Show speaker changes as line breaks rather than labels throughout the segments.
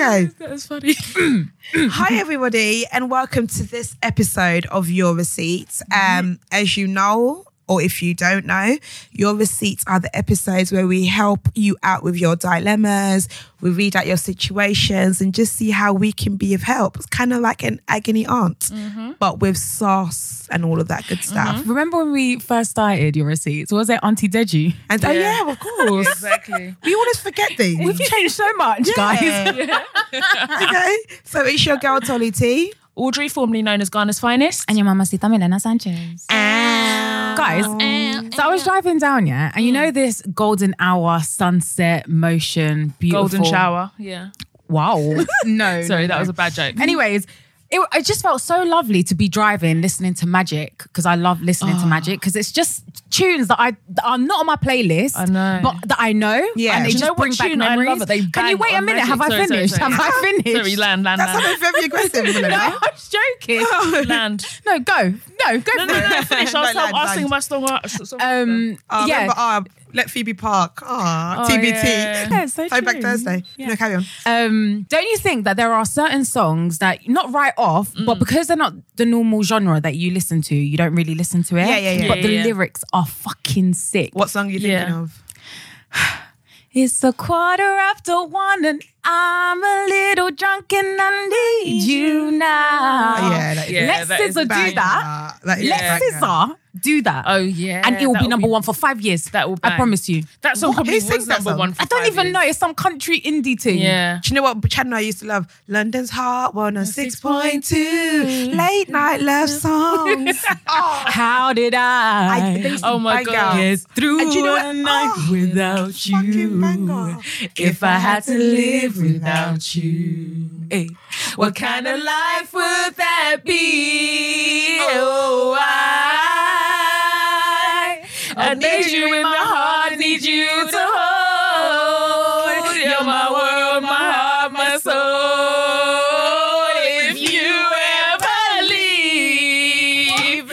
Okay.
That was funny.
Hi, everybody, and welcome to this episode of Your Receipts. Um, as you know, or if you don't know, Your Receipts are the episodes where we help you out with your dilemmas, we read out your situations, and just see how we can be of help. It's kind of like an agony aunt, mm-hmm. but with sauce and all of that good mm-hmm. stuff.
Remember when we first started your receipts? Was it Auntie Deji?
And oh, yeah, of course.
exactly.
we always forget things.
We've changed so much, guys.
okay. So it's your girl, Tolly T.
Audrey, formerly known as Ghana's finest.
And your mamacita Milena Sanchez. Guys, oh, so I was driving down, yeah, and you mm. know this golden hour, sunset, motion, beautiful.
Golden shower. Yeah.
Wow. no.
Sorry,
no,
that
no.
was a bad joke.
Anyways, it, it just felt so lovely to be driving, listening to Magic because I love listening to Magic because it's just tunes that I that are not on my playlist.
I know.
but that I know.
Yeah.
and they
Do you
just
know what
bring back
tune I love
memories.
they
Can you
bang
wait a
on
minute?
Magic?
Have I
Sorry, sorry,
finished?
sorry.
Have I finished?
Sorry, land, land,
That's
land.
something very aggressive.
no,
Milena.
I was joking.
land.
no, go. No, go
No,
for
no,
it.
no, finish. I was,
No, land,
I was singing
land.
my song. song-
Um,
Oh,
yeah.
remember, oh, let Phoebe Park. Oh,
Oh,
TBT.
yeah.
Yeah, so true.
Thursday. No, carry on.
Um, don't you think that there are certain songs that not right off, but
Mm.
because they're not the normal genre that you listen to, you don't really listen to it.
Yeah, yeah, yeah.
But
Yeah,
the
yeah.
lyrics are fucking sick.
What song are you thinking
Yeah.
of?
It's a quarter after one, and I'm a little drunk, and I need you now.
Yeah, that is
Yeah,
Let
that is
SZA
a
do that.
That is
Let
banger.
SZA do that.
Oh yeah,
and it will be number one for five years.
That will
I promise you.
That song
What?
probably
Who
was number one. For
I don't
five
even
years.
know. It's some country indie thing.
Yeah.
Do you know what channel I used to love? London's Heart 106.2. Late night love songs. oh,
How did I?
I, they used to
Oh my God.
out.
Get through
And you know what?
a night
Oh,
without you. If I had to live without you, eh, what kind of life would that be? Oh, I, I need you in my heart, need you to hold. You're my world, my heart, my soul. If you ever leave,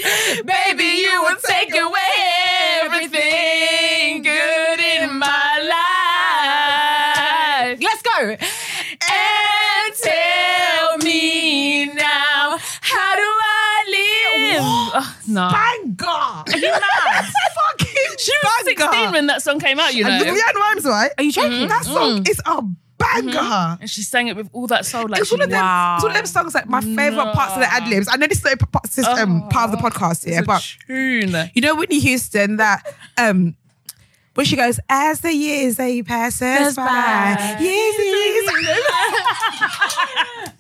baby, you will take away everything good in my life. Let's go. And tell me now, how do I live?
No.
Banger. Are you mad? Fucking
She was 16 when that song came out, you know.
And LeAnn Rimes, right?
Are you joking?
That song is a banger.
And she sang it with all that soul. Like
It's one
she
of them.
Wow.
It's one of them songs like my favorite parts of the ad libs. I know this is not a part, um, part of the podcast here,
It's
but
tune.
you know Whitney Houston that um when she goes, as the years they pass us by,
by.
years and years.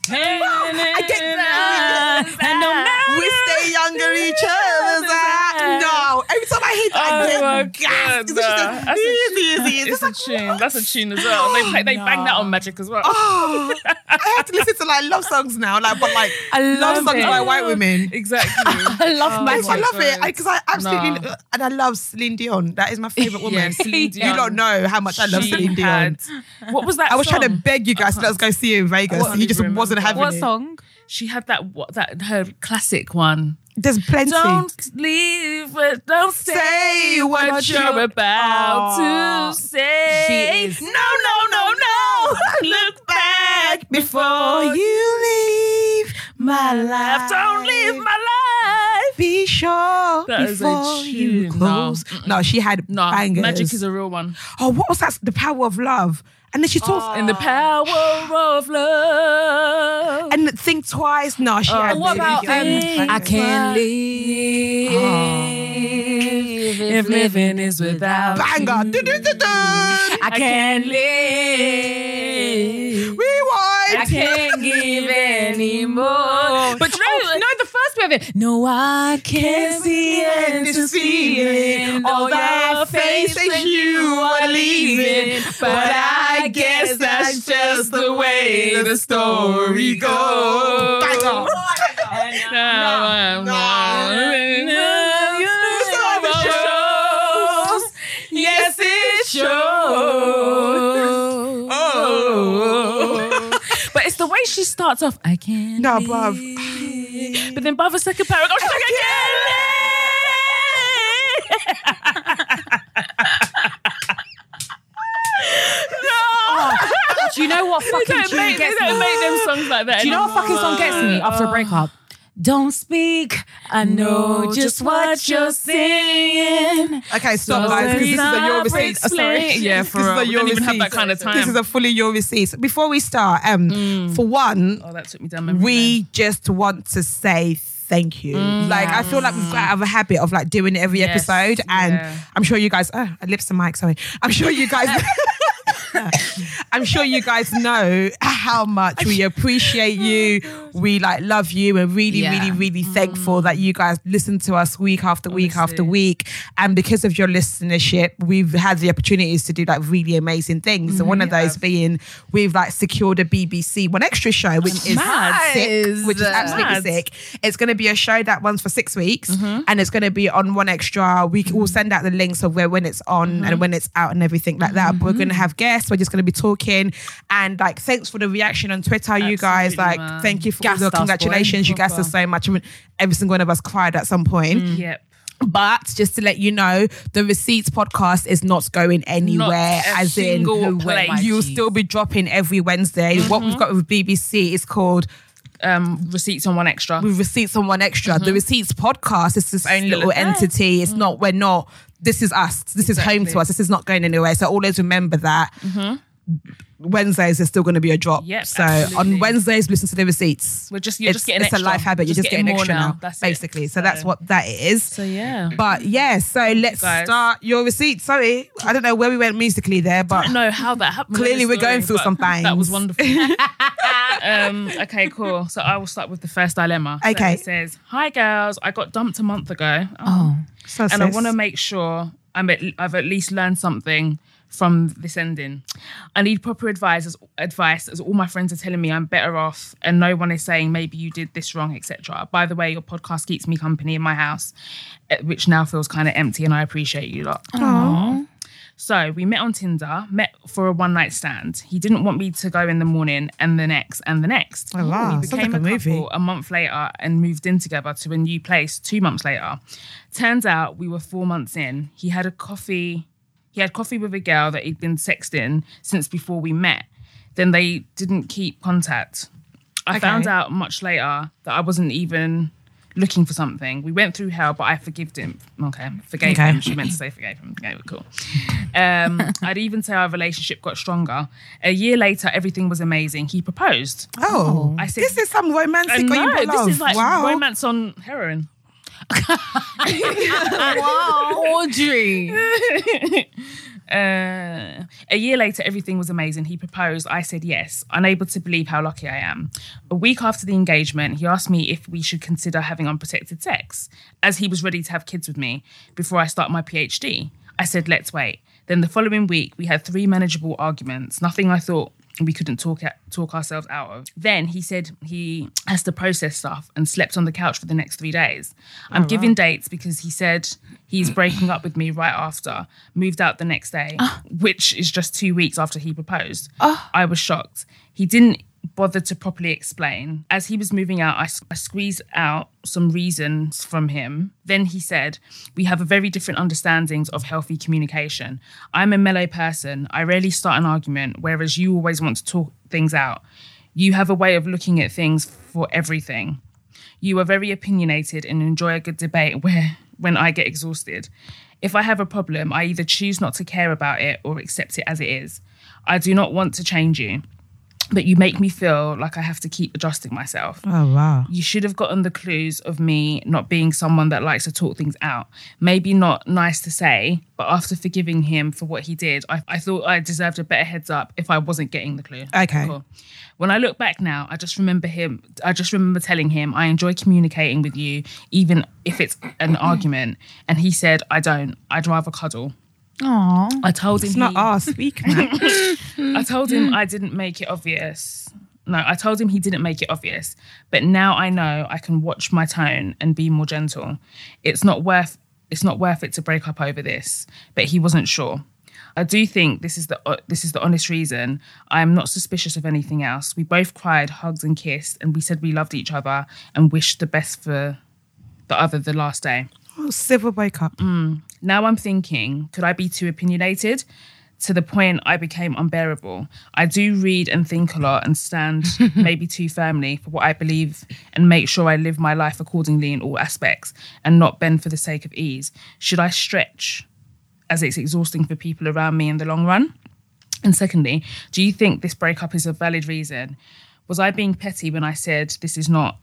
I get that.
And no matter
We stay younger each other's eye. No, every time I hear that,
Oh
I
my
get gassed.
God,
It's
nah.
just
That's a
years, years, years.
It's a
like,
tune. That's a tune as well. They play, they oh, bang that on Magic as well.
oh, I have to listen to like love songs now, like but like
I
love
love
songs
it.
by white women.
Exactly.
I love
Oh
my
I
my
love it because I absolutely
Nah.
and I love Celine Dion. That is my favorite woman.
Yeah, Celine
You don't know how much I love
She
Celine Dion.
had- What was that?
I was trying to beg you guys to let us go see her in Vegas.
What?
You just
Remember.
wasn't having
What
it.
song?
She had that. What that? Her classic one.
There's plenty.
Don't leave, don't say,
Say what
what
you're-
you're about
Aw.
to say. No, no, no, no. Look back
before you leave my life.
Don't leave my life.
Be sure
That
before you close. No, she had
No,
bangers.
magic is a real one.
oh, what was that? The power of love. And then she talks
And the power of love.
and think twice. No, she had.
What about um. I can't live if living is without
banger.
you. I can't live.
Rewind.
I can't give anymore. But you know, no, the first bit of it. No, I can't see to see it. All that faces you are leaving. But I guess that's just the way the story goes.
Now I'm
no.
Yes, it shows.
Oh.
But it's the way she starts off. I can't.
No, bruv.
But then by the second paragraph, she's like, I can't live.
Do you know what fucking
don't,
tune
make, they
gets
don't
me?
make them songs like that.
Do you know what fucking song gets me after a breakup? Don't speak. I know just what you're saying.
Okay, stop,
So
guys. 'cause This is a your
stop
receipts.
explaining. Yeah, for
This is
real.
a
We
your
don't even have that kind of time.
This is a fully your receipts. Before we start, um, for one,
Oh, that took me down memory lane.
we just want to say thank you. Like I feel like we've got out of a habit of like doing it every
Yes,
episode, and
yeah.
I'm sure you guys. Oh, I lips the mic. Sorry. I'm sure you guys. I'm sure you guys know how much we appreciate you. We like love you and really,
Yeah.
really, really thankful that you guys listen to us week after week after week. And because of your listenership, we've had the opportunities to do like really amazing things. And one of
mm-hmm.
those
have.
being we've like secured a BBC 1Xtra show, which is
Mad.
sick, which is absolutely
Mad.
sick. It's going to be a show that runs for six weeks, mm-hmm. and it's going to be on One Extra. We will mm-hmm. send out the links of where when it's on and when it's out and everything like that. We're going to have guests. We're just going to be talking, and like thanks for the reaction on Twitter, you guys. Like,
man.
thank you for
Gassed
the
us, boy.
congratulations. You gassed us so much. I mean, every single one of us cried at some point.
Yep.
But just to let you know, the Receipts podcast is not going anywhere.
a
as in,
place.
you'll still be dropping every Wednesday. What we've got with BBC is called
Um, receipts on one extra.
with receipts on one extra. The mm-hmm. receipts podcast is this own
Still
little
a thing.
entity. It's mm. not. We're not. This is us. This is home to us. This is not going anywhere. So always remember that. Mm-hmm. Wednesdays is still going to be a drop.
Yep,
so
absolutely.
on Wednesdays, listen to the receipts.
We're just- you're
it's,
just getting
It's a life habit. You're
Just
just getting,
getting more
extra
now.
now,
That's it.
basically. So, that's what that is.
So yeah.
But yeah, so let's
Guys.
start your receipts. Sorry, I don't know where we went musically there,
I
but
don't know how that happened.
Clearly we're going through
but
some
That was wonderful. um, okay, cool. So I will start with the first dilemma. So
Okay.
it says, "Hi girls, I got dumped a month ago,
Oh.
so
and I want to make sure I'm at, I've at least learned something." From this ending, I need proper advice. As, advice, as all my friends are telling me I'm better off, and no one is saying maybe you did this wrong, etc. By the way, your podcast keeps me company in my house, eh, which now feels kind of empty, and I appreciate you a lot. So we met on Tinder, met for a one night stand. He didn't want me to go in the morning and the next and the next.
Oh, wow.
We became
like a
a
movie.
couple a month later and moved in together to a new place two months later. Turns out we were four months in. He had a coffee. He had coffee with a girl that he'd been sexting since before we met. Then they didn't keep contact. I
Okay.
found out much later that I wasn't even looking for something. We went through hell, but I forgave him. Okay, forgave
Okay.
him. She meant to say forgave him. Okay, cool. Um, I'd even say our relationship got stronger. A year later, everything was amazing. He proposed.
Oh,
I said-
this is some romantic
I know, this is like
wow.
romance on heroin.
Wow, Audrey.
Uh, a year later, everything was amazing. He proposed. I said yes, unable to believe how lucky I am. A week after the engagement, he asked me if we should consider having unprotected sex, as he was ready to have kids with me before I start my PhD. I said, let's wait. Then the following week, we had three manageable arguments, nothing I thought we couldn't talk talk ourselves out of. Then he said he has to process stuff and slept on the couch for the next three days. I'm oh, giving dates because he said he's breaking up with me right after, moved out the next day, ah. which is just two weeks after he proposed. Ah. I was shocked. He didn't bother to properly explain. As he was moving out, I squeezed out some reasons from him. Then he said, We have a very different understandings of healthy communication. I'm a mellow person. I rarely start an argument, whereas you always want to talk things out. You have a way of looking at things for everything. You are very opinionated and enjoy a good debate where when I get exhausted. If I have a problem, I either choose not to care about it or accept it as it is. I do not want to change you, but you make me feel like I have to keep adjusting myself.
Oh wow.
You should have gotten the clues of me not being someone that likes to talk things out. Maybe not nice to say, but after forgiving him for what he did, I, I thought I deserved a better heads up if I wasn't getting the clue.
Okay.
Cool. When I look back now, I just remember him. I just remember telling him I enjoy communicating with you, even if it's an argument. And he said, "I don't. I'd rather cuddle."
Aw.
I told him
It's not
he-
our speak, man.
I told him I didn't make it obvious. No, I told him he didn't make it obvious. But now I know I can watch my tone and be more gentle. It's not worth it's not worth it to break up over this. But he wasn't sure. I do think this is the uh, this is the honest reason. I am not suspicious of anything else. We both cried, hugged, and kissed, and we said we loved each other and wished the best for the other the last day.
oh, civil breakup.
Now I'm thinking, could I be too opinionated? to the point I became unbearable. I do read and think a lot and stand maybe too firmly for what I believe and make sure I live my life accordingly in all aspects and not bend for the sake of ease. Should I stretch as it's exhausting for people around me in the long run? And secondly, do you think this breakup is a valid reason? Was I being petty when I said this is not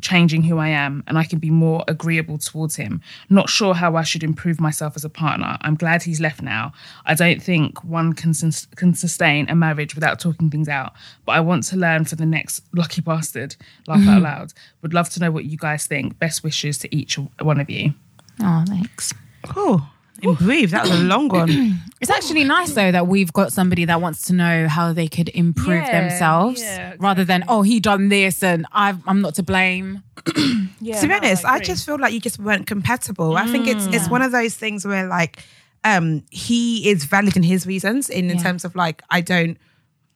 changing who I am and I can be more agreeable towards him. Not sure how I should improve myself as a partner. I'm glad he's left now. I don't think one can, sus- can sustain a marriage without talking things out, but I want to learn for the next lucky bastard. Laugh out mm-hmm. loud. Would love to know what you guys think. Best wishes to each one of you.
Oh, thanks.
Oh, in brief, that was a long one.
It's actually nice though that we've got somebody that wants to know how they could improve
Yeah,
themselves
yeah,
rather than oh he done this and I've, I'm not to blame.
Yeah,
to be honest, I, just feel like you just weren't compatible. I think it's it's one of those things where like um he is valid in his reasons in, in
Yeah.
terms of like I don't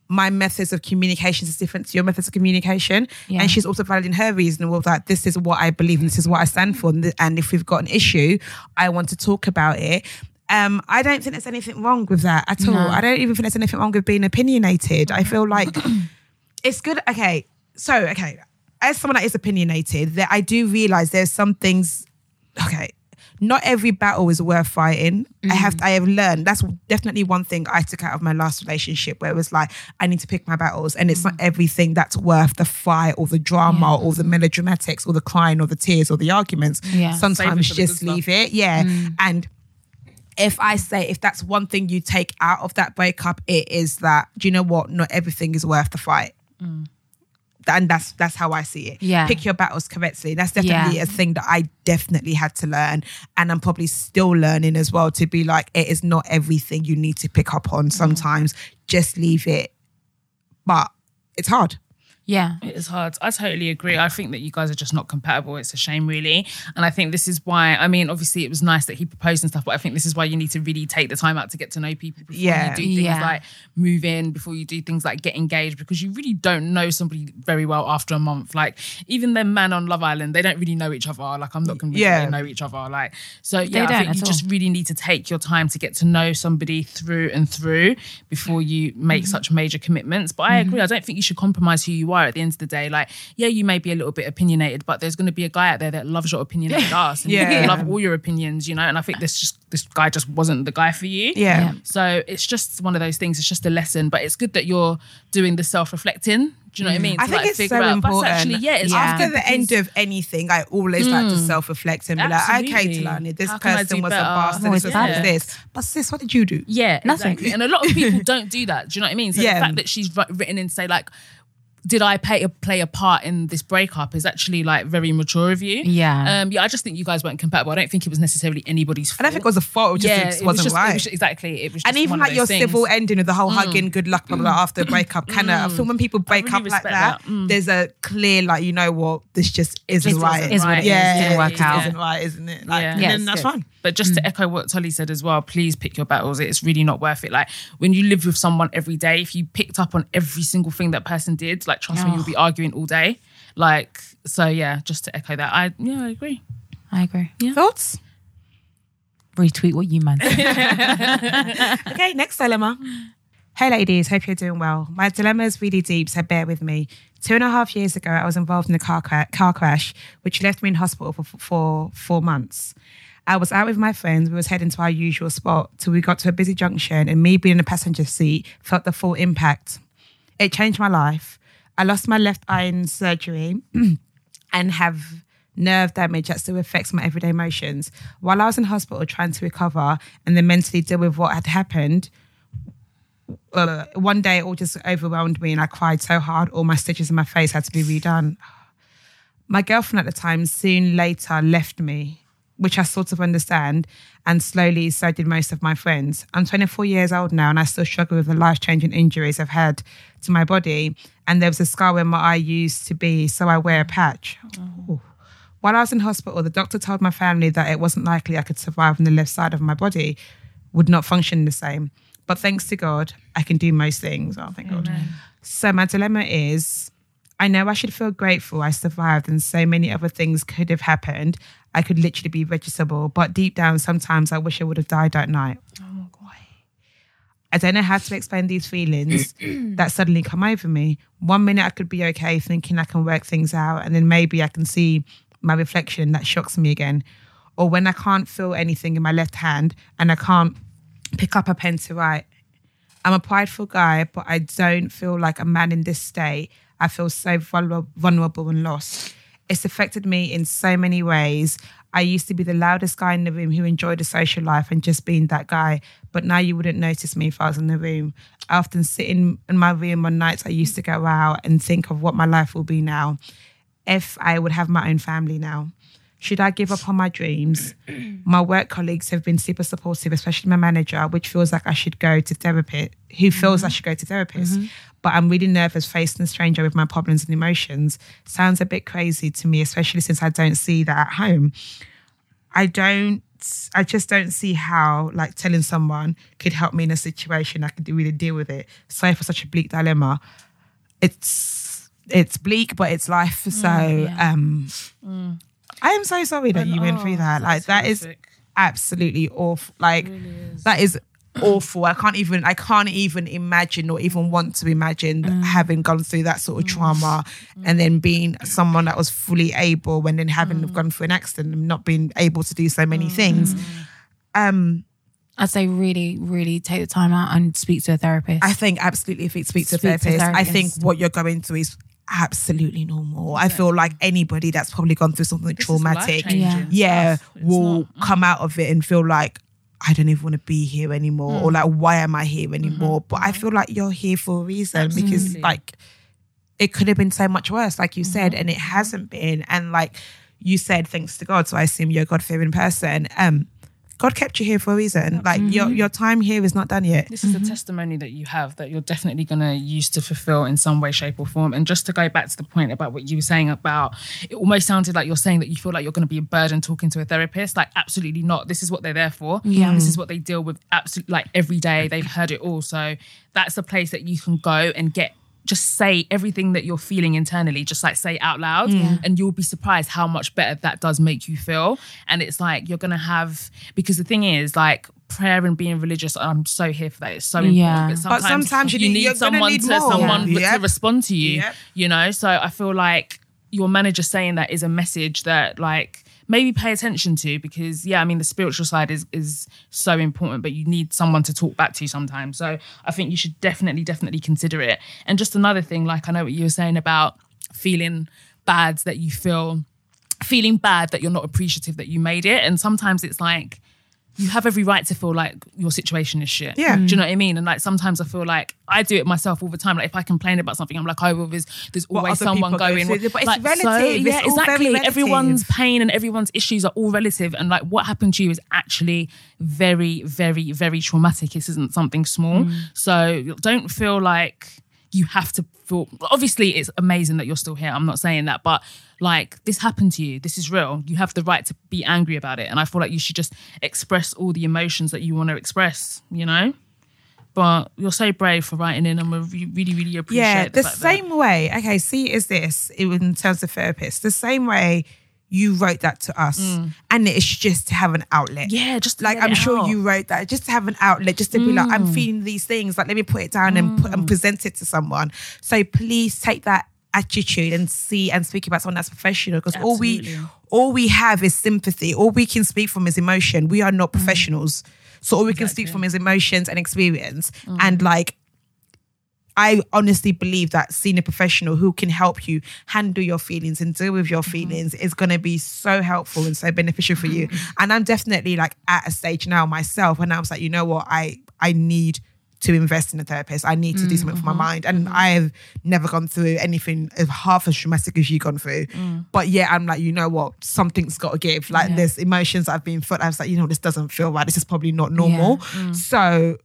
my methods of communication is different to your methods of communication.
Yeah.
And she's also valid in her reason well like, this is what I believe and this is what I stand for. And, th- and if we've got an issue, I want to talk about it. Um, I don't think there's anything wrong with that at all.
No.
I don't even think there's anything wrong with being opinionated. I feel like it's good. Okay, so okay, as someone that is opinionated, that I do realize there's some things. Okay, not every battle is worth fighting. I have mm. I have learned that's definitely one thing I took out of my last relationship where it was like I need to pick my battles, and it's not mm. everything that's worth the fight or the drama or the melodramatics or the crying or the tears or the arguments.
Yeah.
Sometimes
Save it for the
just
good stuff.
leave it. Yeah, mm. and if I say if that's one thing you take out of that breakup, it is that do you know what? Not everything is worth the fight. And that's that's how I see it.
Yeah.
Pick your battles correctly. That's definitely
Yeah.
a thing that I definitely had to learn. And I'm probably still learning as well to be like, it is not everything you need to pick up on. Sometimes just leave it. But it's hard.
Yeah.
It is hard. I totally agree. I think that you guys are just not compatible. It's a shame, really. And I think this is why, I mean, obviously it was nice that he proposed and stuff, but I think this is why you need to really take the time out to get to know people before
Yeah.
you do things
Yeah.
like move in, before you do things like get engaged, because you really don't know somebody very well after a month. Like, even the man on Love Island, they don't really know each other. Like, I'm not convinced
Yeah.
they know each other. Like, so yeah, I
don't
think you
all.
just really need to take your time to get to know somebody through and through before you make
Mm-hmm.
such major commitments. But I agree. I don't think you should compromise who you are at the end of the day. Like, yeah, you may be a little bit opinionated, but there's going to be a guy out there that loves your opinionated ass and
Yeah.
yeah. love all your opinions, you know. And I think this just this guy just wasn't the guy for you.
Yeah.
Yeah.
So it's just one of those things. It's just a lesson, but it's good that you're doing the self reflecting. Do you know what I mm. mean?
I
To,
think
like,
it's
figure
so
out- but it's
important.
Actually, yeah, it's
Yeah.
After
good
the end of anything, I always like to mm. self reflect and be like, okay,
Absolutely.
Talani, this
How can I
person was
better?
a bastard.
Oh,
This was
bad.
this. But sis, what did you do?
Yeah,
Nothing.
exactly. And a lot of people don't do that. Do you know what I mean? So
Yeah.
the fact that she's written in say like, did I play a, play a part in this breakup is actually like very mature of you.
Yeah.
Um, yeah, I just think you guys weren't compatible. I don't think it was necessarily anybody's fault.
I don't think it was a fault. It just,
yeah,
it
it was
wasn't
just,
right.
It was, exactly. It was just
and even like your
things.
civil ending with the whole hugging, mm. good luck, blah, blah, blah, after a breakup. Kind of, I feel mm. when people break
really
up like that,
that. Mm.
there's a clear, like, you know what, this just isn't
just
right.
Is
right.
it
yeah,
Didn't work
it
out.
isn't right, isn't it? Like,
Yeah.
and
Yeah,
then that's
good.
fine.
But just to mm. echo what Tolly said as well, please pick your battles. It's really not worth it. Like when you live with someone every day, if you picked up on every single thing that person did, like trust me,
Oh.
you'll be arguing all day. Like so, yeah. Just to echo that, I yeah, I agree.
I agree.
Thoughts?
Retweet what you man said.
Okay, next dilemma. Hey ladies, hope you're doing well. My dilemma is really deep, so bear with me. Two and a half years ago, I was involved in a car, cra- car crash, which left me in hospital for, for four months. I was out with my friends. We was heading to our usual spot till we got to a busy junction, and me being in the passenger seat felt the full impact. It changed my life. I lost my left eye in surgery and have nerve damage that still affects my everyday motions. While I was in hospital trying to recover and then mentally deal with what had happened, uh, one day it all just overwhelmed me and I cried so hard, all my stitches in my face had to be redone. My girlfriend at the time soon later left me, which I sort of understand, and slowly so did most of my friends. I'm 24 years old now and I still struggle with the life changing injuries I've had to my body. And there was a scar where my eye used to be, so I wear a patch. Oh. Ooh. While I was in hospital, the doctor told my family that it wasn't likely I could survive on the left side of my body, would not function the same. But thanks to God, I can do most things. Oh, thank God. So my dilemma is I know I should feel grateful I survived and so many other things could have happened. I could literally be registerable, but deep down, sometimes I wish I would have died that night. Oh I don't know how to explain these feelings that suddenly come over me. One minute I could be okay, thinking I can work things out, and then maybe I can see my reflection that shocks me again. Or when I can't feel anything in my left hand and I can't pick up a pen to write. I'm a prideful guy, but I don't feel like a man in this state. I feel so vulnerable and lost. It's affected me in so many ways. I used to be the loudest guy in the room who enjoyed a social life and just being that guy. But now you wouldn't notice me if I was in the room. I often sit in, in my room on nights I used to go out and think of what my life will be now if I would have my own family now. Should I give up on my dreams? My work colleagues have been super supportive, especially my manager, which feels like I should go to therapy, who feels I mm-hmm. should go to therapist. Mm-hmm. But I'm really nervous facing a stranger with my problems and emotions. Sounds a bit crazy to me, especially since I don't see that at home. I don't I just don't see how like telling someone could help me in a situation I could really deal with it. Sorry for such a bleak dilemma. It's it's bleak, but it's life. So mm, um mm. I am so sorry that you went through that. Like that is absolutely awful. Like that is awful. I can't even I can't even imagine or even want to imagine having gone through that sort of trauma and then being someone that was fully able and then having gone through an accident and not being able to do so many things. Um
I'd say really, really take the time out and speak to a therapist.
I think absolutely if it speaks to a
Speak to
therapist, I think what you're going through is absolutely normal. I feel like anybody that's probably gone through something traumatic,
life-changing
yeah,
stuff.
Will
not-
come out of it and feel like I don't even want to be here anymore,
Mm.
or like why am I here
Mm-hmm.
anymore? But I feel like you're here for a reason because like it could have been so much worse, like you said,
Mm-hmm.
and it hasn't been. And like you said, thanks to God. So I assume you're a God fearing person. Um, God kept you here for a reason. Like your your time here is not done yet.
This is a mm-hmm. testimony that you have that you're definitely going to use to fulfill in some way, shape, or form. And just to go back to the point about what you were saying about it almost sounded like you're saying that you feel like you're going to be a burden talking to a therapist. Like, absolutely not. This is what they're there for.
Yeah.
This is what they deal with absolutely like every day. They've heard it all. So that's a place that you can go and get. Just say everything that you're feeling internally, just like say out loud, and you'll be surprised how much better that does make you feel. And it's like you're gonna have because the thing is, like prayer and being religious, I'm so here for that. It's so important.
Yeah.
But
But
sometimes,
sometimes you
you
need-
need
you're gonna
someone
need
to
more.
someone
Yeah.
to respond to you.
Yep.
You know, so I feel like your manager saying that is a message that like maybe pay attention to because yeah, I mean the spiritual side is is so important, but you need someone to talk back to sometimes. So I think you should definitely, definitely consider it. And just another thing, like I know what you were saying about feeling bad that you feel feeling bad that you're not appreciative that you made it. And sometimes it's like you have every right to feel like your situation is shit.
Yeah.
Do you know what I mean? And like sometimes I feel like I do it myself all the time. Like if I complain about something, I'm like, oh, well, there's there's always someone
people go
going.
but it's
like,
relative.
So, yeah,
all very
exactly.
relative.
Everyone's pain and everyone's issues are all relative. And like what happened to you is actually very, very, very traumatic. This isn't something small.
Mm.
So don't feel like you have to feel obviously it's amazing that you're still here i'm not saying that but like this happened to you this is real you have the right to be angry about it and i feel like you should just express all the emotions that you want to express you know but you're so brave for writing in and we really really appreciate
Yeah,
the,
the
fact that-
same way. Okay, see, is this in terms of therapists? The same way you wrote that to us, mm. and it's just to have an outlet.
yeah just
like I'm sure
out.
you wrote that just to have an outlet, just to be like, I'm mm. feeling these things. Like, let me put it down and put and mm. present it to someone. So please take that attitude and see and speak about someone that's professional because all we all we have is sympathy. All we can speak from is emotion. We are not mm. professionals. So all we can speak from is emotions and experience. Mm. And like I honestly believe that seeing a professional who can help you handle your feelings and deal with your mm-hmm. feelings is going to be so helpful and so beneficial for you. Mm-hmm. And I'm definitely like at a stage now myself, and I was like, you know what, I I need to invest in a therapist. I need to do something for my mm-hmm. mind, and mm-hmm. I have never gone through anything as half as traumatic as you've gone through. Mm. But yeah, I'm like, you know what, something's got to give. Like there's emotions that I've been felt. I was like, you know, this doesn't feel right. This is probably not normal. Mm. So.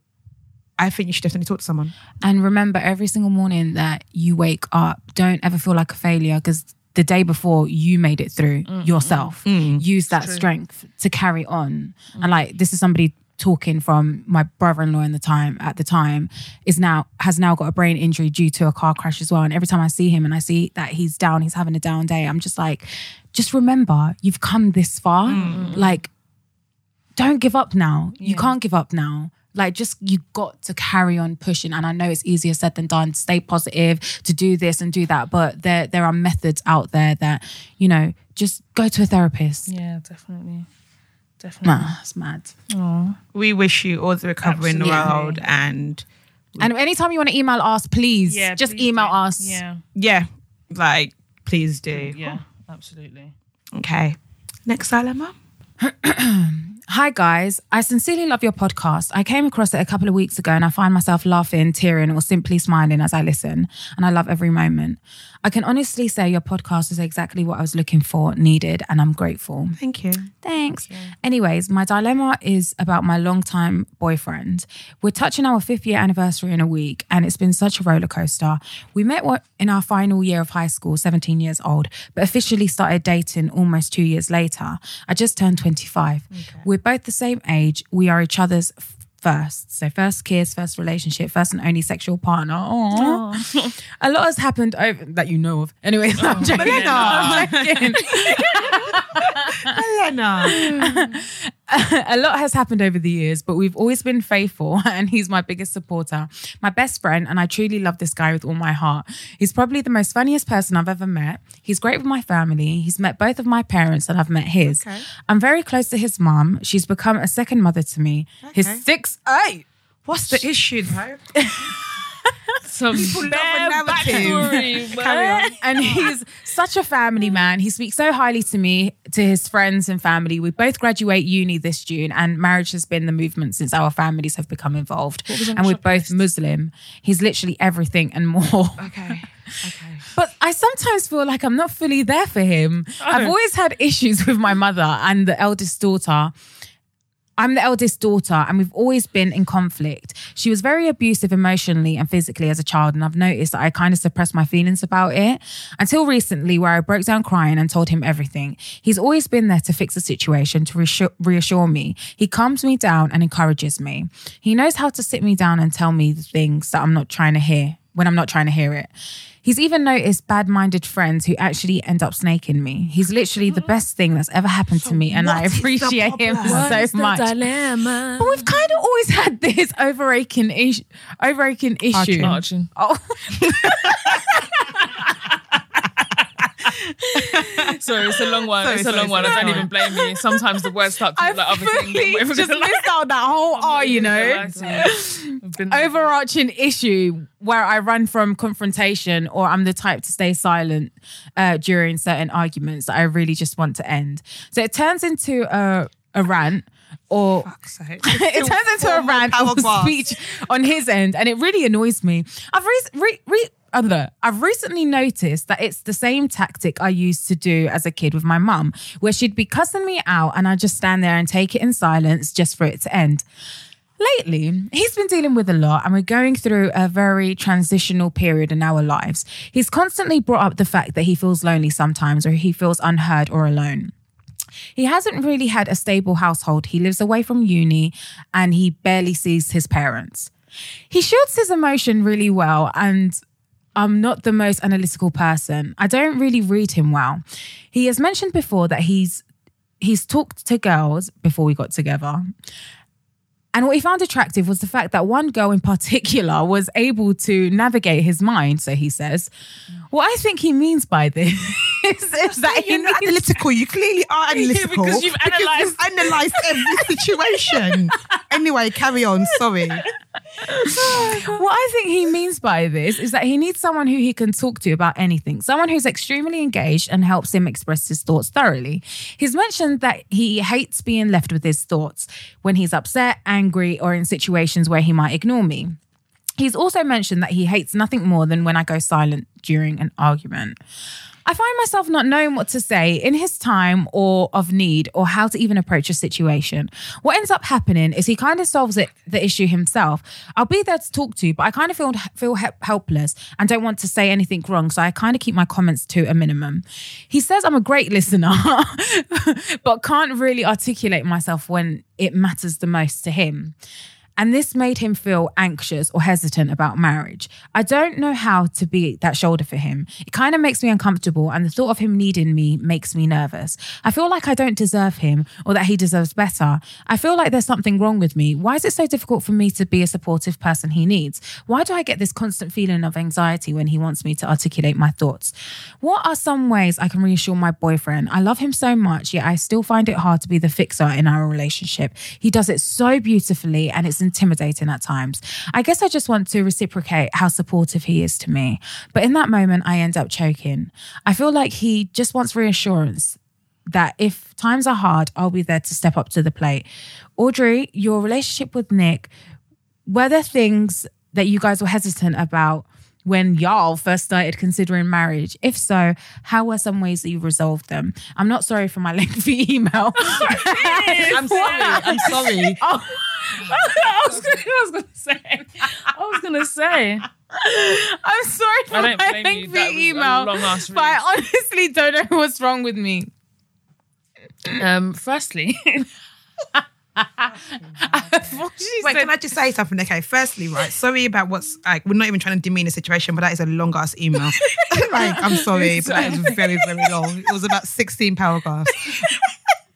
I think you should definitely talk to someone.
And remember, every single morning that you wake up, don't ever feel like a failure because the day before you made it through yourself. Mm. Use that strength to carry on. And like, this is somebody talking from my brother-in-law in the time at the time is now has now got a brain injury due to a car crash as well and every time i see him and i see that he's down he's having a down day i'm just like just remember you've come this far mm. like don't give up now. You can't give up now. like just you got to carry on pushing and i know it's easier said than done stay positive to do this and do that but there there are methods out there that you know just go to a therapist
Yeah, definitely. Definitely.
nah it's mad
We wish you all the recovery in the world and
and anytime you want to email us please
Yeah,
just
please
email
do.
us
Yeah.
yeah, like please do.
Yeah. Absolutely.
Okay. Next dilemma.
Hi, guys. I sincerely love your podcast. I came across it a couple of weeks ago and I find myself laughing, tearing, or simply smiling as I listen. And I love every moment. I can honestly say your podcast is exactly what I was looking for, needed, and I'm grateful.
Thank you.
Thanks. Anyways, my dilemma is about my longtime boyfriend. We're touching our fifth year anniversary in a week, and it's been such a roller coaster. We met in our final year of high school, 17 years old, but officially started dating almost two years later. I just turned 25. We're both the same age. We are each other's first. So, first kiss, first relationship, first and only sexual partner. Aww. a lot has happened over that you know of. Anyway, I'm oh, joking. I'm oh. joking.
Elena.
a lot has happened over the years, but we've always been faithful, and he's my biggest supporter, my best friend, and I truly love this guy with all my heart. He's probably the most funniest person I've ever met. He's great with my family. He's met both of my parents, and I've met his.
Okay.
I'm very close to his mom. She's become a second mother to me. He's
Okay.
six eight.
What's the issue though?
Some bad
narrative.
backstory,
Carry on.
and he's such a family man. He speaks so highly to me, to his friends and family. We both graduate uni this June, and marriage has been the movement since our families have become involved. And we're both Muslim. He's literally everything and more.
Okay. Okay.
But I sometimes feel like I'm not fully there for him. I've always had issues with my mother and the eldest daughter. I'm the eldest daughter, and we've always been in conflict. She was very abusive emotionally and physically as a child, and I've noticed that I kind of suppressed my feelings about it until recently, where I broke down crying and told him everything. He's always been there to fix the situation, to reassure, reassure me. He calms me down and encourages me. He knows how to sit me down and tell me the things that I'm not trying to hear when I'm not trying to hear it. He's even noticed bad minded friends who actually end up snaking me. He's literally the best thing that's ever happened to me, and I
what is the
appreciate him
problem?
so much.
dilemma?
But we've kind of always had this overaching issue. Overaching issue.
Arching.
Oh,
Sorry, it's a long one.
Sorry,
it's a
sorry,
long one. I
sorry.
don't even blame you. Sometimes the words start to like other things.
fully
I'm
just
even gonna
missed out that whole R, you know.
Lie to you. I've been.
Overarching issue where I run from confrontation or I'm the type to stay silent uh, during certain arguments that I really just want to end. So it turns into a, a rant or it turns into a rant or speech on his end, and it really annoys me. I've re- re- re- know. I've recently noticed that it's the same tactic I used to do as a kid with my mum, where she'd be cussing me out, and I just stand there and take it in silence just for it to end. Lately, he's been dealing with a lot, and we're going through a very transitional period in our lives. He's constantly brought up the fact that he feels lonely sometimes, or he feels unheard or alone. He hasn't really had a stable household. He lives away from uni and he barely sees his parents. He shields his emotion really well, and I'm not the most analytical person. I don't really read him well. He has mentioned before that he's he's talked to girls before we got together. And what he found attractive was the fact that one girl in particular was able to navigate his mind, so he says. What I think he means by this is, is that
You're not analytical. You clearly are analytical.
because you've analysed-
you've analysed every situation. anyway, carry on. Sorry.
what I think he means by this is that he needs someone who he can talk to about anything, someone who's extremely engaged and helps him express his thoughts thoroughly. He's mentioned that he hates being left with his thoughts when he's upset, angry, or in situations where he might ignore me. He's also mentioned that he hates nothing more than when I go silent during an argument. I find myself not knowing what to say in his time or of need or how to even approach a situation. What ends up happening is he kind of solves it the issue himself. I'll be there to talk to, but I kind of feel feel he- helpless and don't want to say anything wrong, so I kind of keep my comments to a minimum. He says I'm a great listener, but can't really articulate myself when it matters the most to him. And this made him feel anxious or hesitant about marriage. I don't know how to be that shoulder for him. It kind of makes me uncomfortable, and the thought of him needing me makes me nervous. I feel like I don't deserve him or that he deserves better. I feel like there's something wrong with me. Why is it so difficult for me to be a supportive person he needs? Why do I get this constant feeling of anxiety when he wants me to articulate my thoughts? What are some ways I can reassure my boyfriend? I love him so much, yet I still find it hard to be the fixer in our relationship. He does it so beautifully and it's intimidating at times. I guess I just want to reciprocate how supportive he is to me. But in that moment, I end up choking. I feel like he just wants reassurance that if times are hard, I'll be there to step up to the plate. Audrey, your relationship with Nick, were there things that you guys were hesitant about when y'all first started considering marriage? If so, how were some ways that you resolved them? I'm not sorry for my lengthy email.
I'm sorry. I'm sorry.
Oh.
I was was gonna say. I was gonna say.
I'm sorry for my lengthy
That was a
email. But I honestly don't know what's wrong with me.
Um, firstly,
Wait, can I just say something? Okay, firstly, right, sorry about what's like. We're not even trying to demean the situation, but that is a long ass email. like, I'm sorry, but that is very, very long. It was about 16 paragraphs.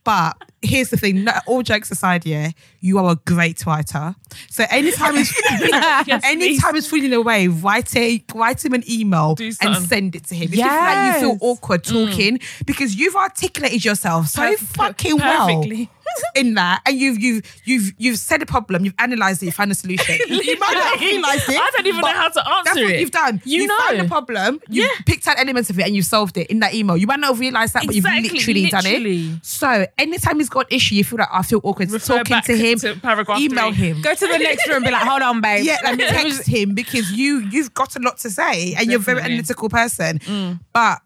But here's the thing: no, all jokes aside, yeah, you are a great writer. So anytime it's anytime it's feeling away, write a write him an email and send it to him. If you feel like you feel awkward talking because you've articulated yourself so fucking well
perfectly.
in that, and you've you've you've you've said a problem, you've analysed it, you found a solution. you might not have realised it.
I don't even know how to answer
That's what you've done.
You
you found
know.
the problem. You
Yeah.
picked out elements of it and you solved it in that email. You might not have realised that, but you've
Exactly,
literally, done it. So anytime he's got an issue, you feel like I feel awkward
Refer
talking
back
to him.
to paragraph
email
three.
him.
Go to the next room and be like, hold on, babe.
Yeah, like text him because you you've got a lot to say and you're a very analytical person. Mm. But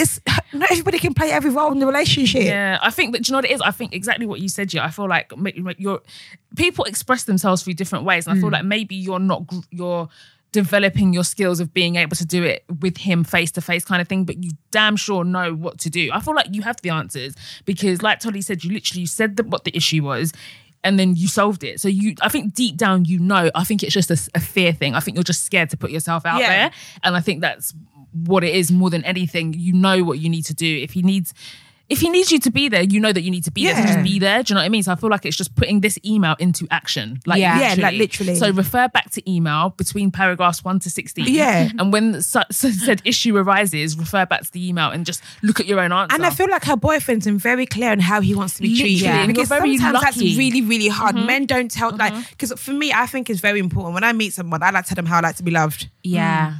it's not everybody can play every role in the relationship.
Yeah, I think that do you know what it is. I think exactly what you said. Yeah, I feel like your people express themselves through different ways, and I
Mm.
feel like maybe you're not you're developing your skills of being able to do it with him face to face kind of thing. But you damn sure know what to do. I feel like you have the answers because, like Tolly said, you literally said that what the issue was. And then you solved it. So you, I think deep down, you know. I think it's just a, a fear thing. I think you're just scared to put yourself out
Yeah.
there, and I think that's what it is more than anything. You know what you need to do. If he needs, if he needs you to be there, you know that you need to be there. So just be there. Do you know what I mean? So I feel like it's just putting this email into action. Like
Yeah.
Yeah, like literally.
So refer back to email between paragraphs one to sixteen.
Yeah.
And when su- su- said issue arises, refer back to the email and just look at your own answer.
And I feel like her boyfriend's been very clear on how he wants to be treated.
Literally, and
Because
you're very
sometimes that's really, really hard. Mm-hmm. Men don't tell like mm-hmm. because for me, I think it's very important. When I meet someone, I like to tell them how I like to be loved.
Yeah. Mm.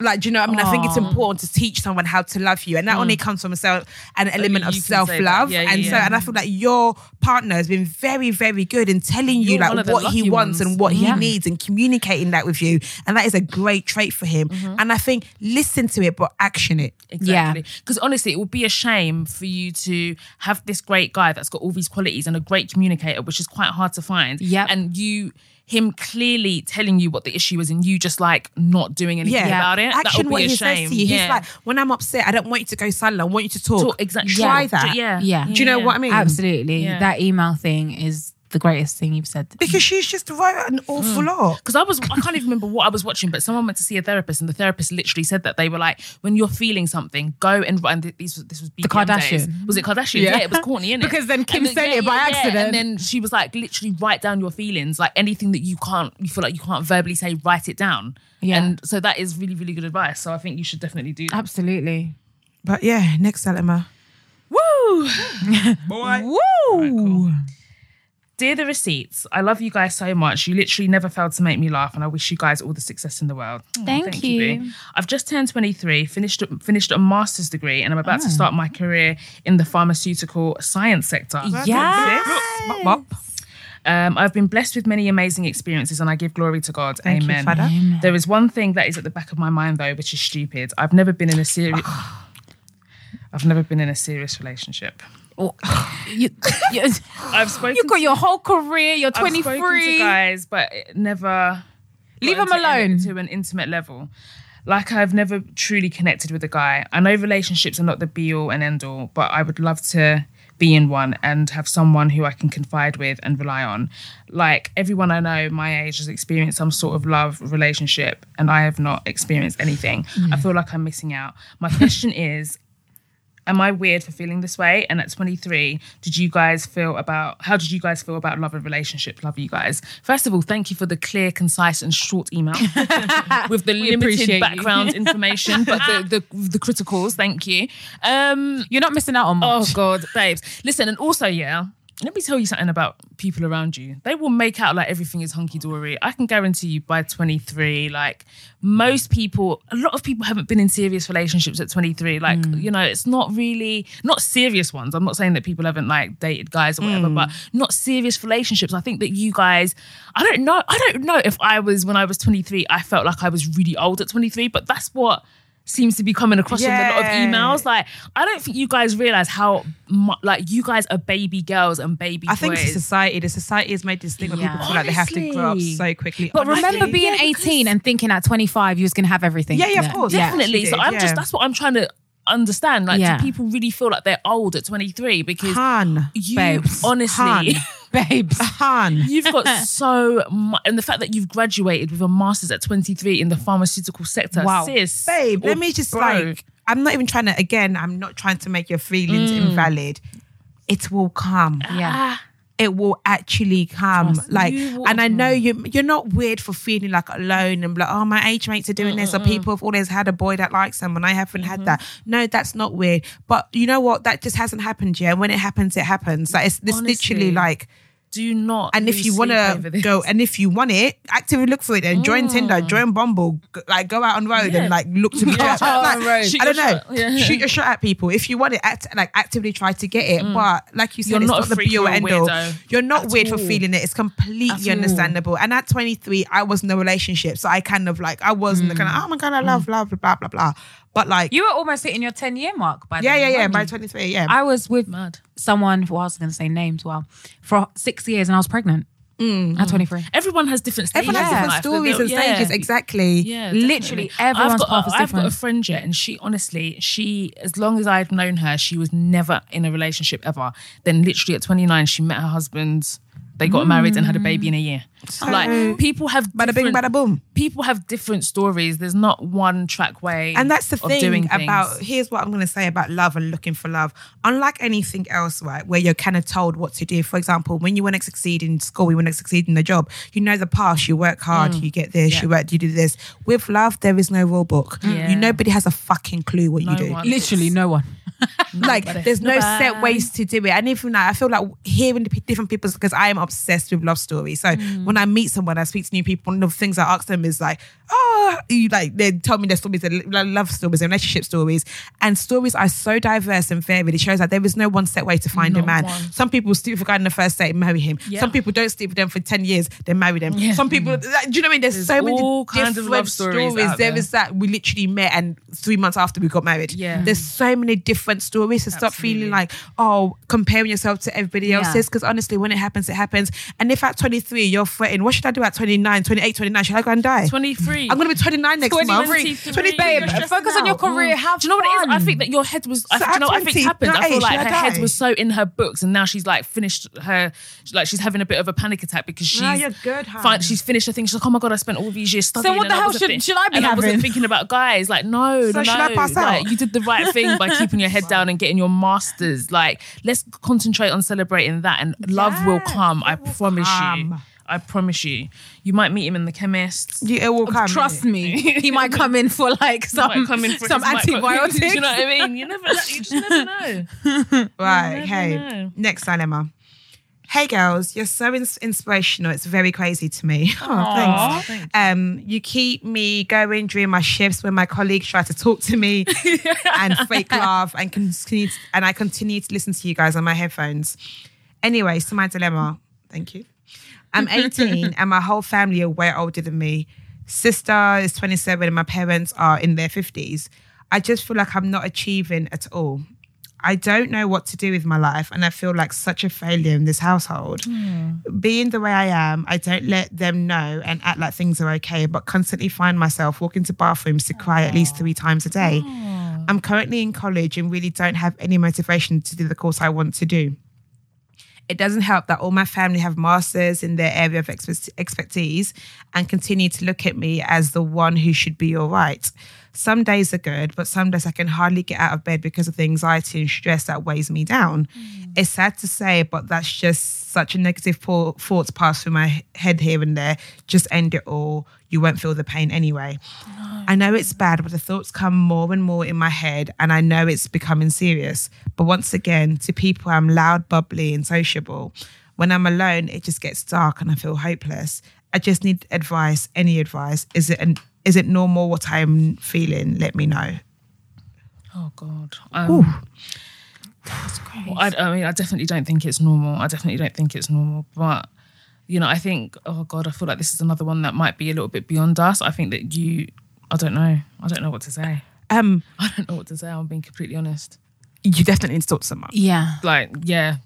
Like, do you know what I mean? I think it's important to teach someone how to love you. And that only comes from a self an element of
you can say that.
self love.
Yeah, yeah,
and so
yeah.
and I feel like your partner has been very, very good in telling you
You're one
like what he wants
ones.
and what he needs and communicating that with you. And that is a great trait for him.
Mm-hmm.
And I think listen to it, but action it.
Exactly. Because honestly, it would be a shame for you to have this great guy that's got all these qualities and a great communicator, which is quite hard to find.
Yeah.
And you, him clearly telling you what the issue is and you just like not doing anything
Yeah,
about it. that
Action
would
what
a
he
shame.
says to you. He's like, when I'm upset, I don't want you to go silent. I want you to talk.
Talk, exactly.
Try
Yeah.
that.
Yeah.
Yeah.
Do you know
Yeah.
what I mean?
Absolutely.
Yeah.
That email thing is the greatest thing you've said.
Because she's just wrote an awful mm. lot.
Because I was, I can't even remember what I was watching, but someone went to see a therapist, and the therapist literally said that they were like, when you're feeling something, go and write and these this was BBM days.
Kardashian.
Was it Kardashian?
Yeah.
Yeah, it was Kourtney, innit?
Because then Kim
And
said it by accident.
And then she was like, literally write down your feelings, like anything that you can't, you feel like you can't verbally say, write it down.
Yeah.
And so that is really, really good advice. So I think you should definitely do that.
Absolutely.
But yeah, next Emma.
Woo! Boy.
Woo!
Dear the receipts, I love you guys so much. You literally never failed to make me laugh, and I wish you guys all the success in the world. Oh,
Thank you.
Boo. I've just turned 23, finished finished a master's degree, and I'm about
Ah.
to start my career in the pharmaceutical science sector.
Yes.
Bop, bop.
Um, I've been blessed with many amazing experiences, and I give glory to God.
Thank you,
Amen.
Father.
There is one thing that is at the back of my mind, though, which is stupid. I've never been in a serious. I've never been in a serious relationship.
Oh, you, you,
I've spoken.
you got your whole career. You're
I've to
23.
guys, but never
Leave them alone.
to an intimate level. Like I've never truly connected with a guy. I know relationships are not the be all and end all, but I would love to be in one and have someone who I can confide with and rely on. Like everyone I know my age has experienced some sort of love relationship and I have not experienced anything. I mm. feel like I'm missing out. My question is am I weird for feeling this way? And at 23, did you guys feel about how did you guys feel about love and relationships? Love you guys. First of all, thank you for the clear, concise, and short email with the limited background information, but the, the the criticals. Thank you. Um,
You're not missing out on
Oh. God, babes. Listen, and also, yeah, let me tell you something about people around you. They will make out like everything is hunky dory. I can guarantee you by 23, like most people, a lot of people haven't been in serious relationships at 23. Like, mm. you know, it's not really not serious ones. I'm not saying that people haven't like dated guys or whatever, mm. but not serious relationships. I think that you guys, I don't know, I don't know if I was when I was 23, I felt like I was really old at 23, but that's what seems to be coming across in a lot of emails. Like, I don't think you guys realize how mu- like you guys are baby girls and baby boys.
I think
boys.
it's society. The society has made this thing where
Yeah.
people feel like they have to grow up so quickly.
But
Honestly.
remember being 18 and thinking at 25 you was going to have everything.
Yeah, yeah, of course.
Yeah.
definitely.
she
So I'm
yeah.
just that's what I'm trying to understand. Like,
Yeah.
do people really feel like they're old at 23? Because
Han,
you
babes.
honestly.
Han.
Babes.
Han.
You've got so much, and the fact that you've graduated with a master's at 23 in the pharmaceutical sector,
Wow.
sis.
Babe, let me just
bro.
like, I'm not even trying to, again, I'm not trying to make your feelings
Mm.
invalid. It will come.
Yeah.
It will actually come. like,
you
and I know you, you're not weird for feeling like alone and like, oh, my age mates are doing this, or people have always had a boy that likes them, and I haven't
Mm-hmm.
had that. No, that's not weird. But you know what? That just hasn't happened yet. And when it happens, it happens. Like, it's, it's literally like,
Do not.
and if you want to go, and if you want it, actively look for it and join mm. Tinder, join Bumble, g- like go out on road
Yeah.
and like look to
Yeah.
like,
On road.
I don't know.
Yeah.
shoot your shot at people. If you want it, act, like actively try to get it. Mm. But like you said,
You're
it's
not
not, the be all
or
end all. You're not
at
weird for feeling it. It's completely
At all.
understandable. And at 23, I was in a relationship, so I kind of like I wasn't kind of mm. oh my god, I love love blah blah blah. But like
You were almost hitting your 10 year mark by
yeah
then,
yeah yeah by 23 yeah.
I was with
Mad.
Someone, well, I was going to say names, well, for six years and I was pregnant mm-hmm. at 23.
Everyone has different stages.
Everyone has
in
different stories and
Yeah.
stages. Exactly.
Yeah,
Literally everyone's
I've got,
path is
I've got a friend yet, and she honestly, she as long as I've known her, she was never in a relationship ever. Then literally at 29, she met her husband. They got married and had a baby in a mm. year. like people have
Bada bing,
different-
bada boom.
People have different stories. There's not one track way.
And that's the
of doing
thing
things.
about here's what I'm going to say about love and looking for love. Unlike anything else, right, where you're kind of told what to do. For example, when you want to succeed in school, you want to succeed in the job, you know the path. You work hard, mm. you get this, you work, you do this. With love, there is no rule book.
Yeah.
You nobody has a fucking clue what
No
you do.
one.
Literally no one.
Like
Nobody.
there's no set ways to do it, and even like, I feel like hearing different people's because I am obsessed with love stories. So
Mm.
when I meet someone, I speak to new people. One of the things I ask them is like, "Oh, you like?" They tell me their stories, their love stories, their relationship stories, and stories are so diverse and varied. It shows that there is no one set way to find a man.
one.
Some people sleep with a guy in the first date and marry him.
Yeah.
Some people don't sleep with them for ten years, then marry them.
Yeah.
Some people, like, do you know what I mean? There's,
There's
so many
kinds of
different
love stories out
There is that we literally met and three months after we got married.
Yeah.
There's so many different stories. So stop feeling like, oh, comparing yourself to everybody
Yeah.
else's. Because honestly, when it happens, it happens. And if at 23 you're fretting, what should I do at 29, 28, 29? Should I go and die?
23.
I'm going to be 29 next month.
23.
23.
Babe,
You're stressing
focus on your
out.
career. Mm. Have
Do you know what it is? I think that your head was.
So
do you know what I think
20,
happened? I feel
age,
like her
I
head was so in her books, and now she's like finished her. Like she's having a bit of a panic attack because she's.
No, you're good, hun.
fin- she's finished her thing. She's like, oh my god, I spent all these years studying.
So
what
the hell should-
thi-
should I be
and I wasn't thinking about guys. Like, no,
So
no,
should I pass
like,
out?
You did the right thing by keeping your head down and getting your masters. Like, let's concentrate on celebrating that, and love will
Yes,
come. I promise you. I promise you. You might meet him in the chemist.
You, it will come.
Trust me, he might come in for like some,
come in for
some antibiotics.
Do you know what I mean? You never, you just never know.
Right.
never
Hey,
know.
next dilemma. Hey girls, you're so ins- inspirational. It's very crazy to me. Oh, thanks. Um, you keep me going during my shifts when my colleagues try to talk to me and fake laugh and continue to- and I continue to listen to you guys on my headphones. Anyway, to my dilemma. Thank you. I'm 18 and my whole family are way older than me. Sister is 27 and my parents are in their 50s. I just feel like I'm not achieving at all. I don't know what to do with my life and I feel like such a failure in this household. Hmm. Being the way I am, I don't let them know and act like things are okay, but constantly find myself walking to bathrooms to cry at least three times a day. I'm currently in college and really don't have any motivation to do the course I want to do. It doesn't help that all my family have masters in their area of expertise and continue to look at me as the one who should be all right. Some days are good, but some days I can hardly get out of bed because of the anxiety and stress that weighs me down. Mm. It's sad to say, but that's just such a negative po- thoughts pass through my head here and there. Just end it all. You won't feel the pain anyway. I know it's bad, but the thoughts come more and more in my head, and I know it's becoming serious. But once again, to people, I'm loud, bubbly, and sociable. When I'm alone, it just gets dark and I feel hopeless. I just need advice. Any advice? Is it an, is it normal what I'm feeling? Let me know.
Oh God. Um, well, I, I mean, I definitely don't think it's normal. I definitely don't think it's normal. But you know, I think, oh God, I feel like this is another one that might be a little bit beyond us. I think that you, I don't know. I don't know what to say.
Um,
I don't know what to say. I'm being completely honest.
you definitely need to talk to someone.
Yeah.
Like, yeah,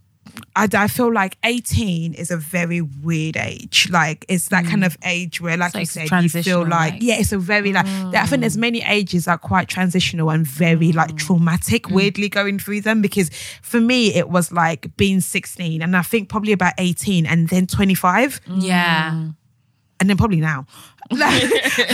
I, I feel like 18 is a very weird age. Like it's that kind mm. of age where, like
So
you said, you feel like
like-
yeah, it's a very like I think there's mm. many ages that are quite transitional and very like mm. traumatic. Weirdly going through them because for me it was like being 16 and I think probably about 18 and then 25
Yeah.
and then probably now. Like,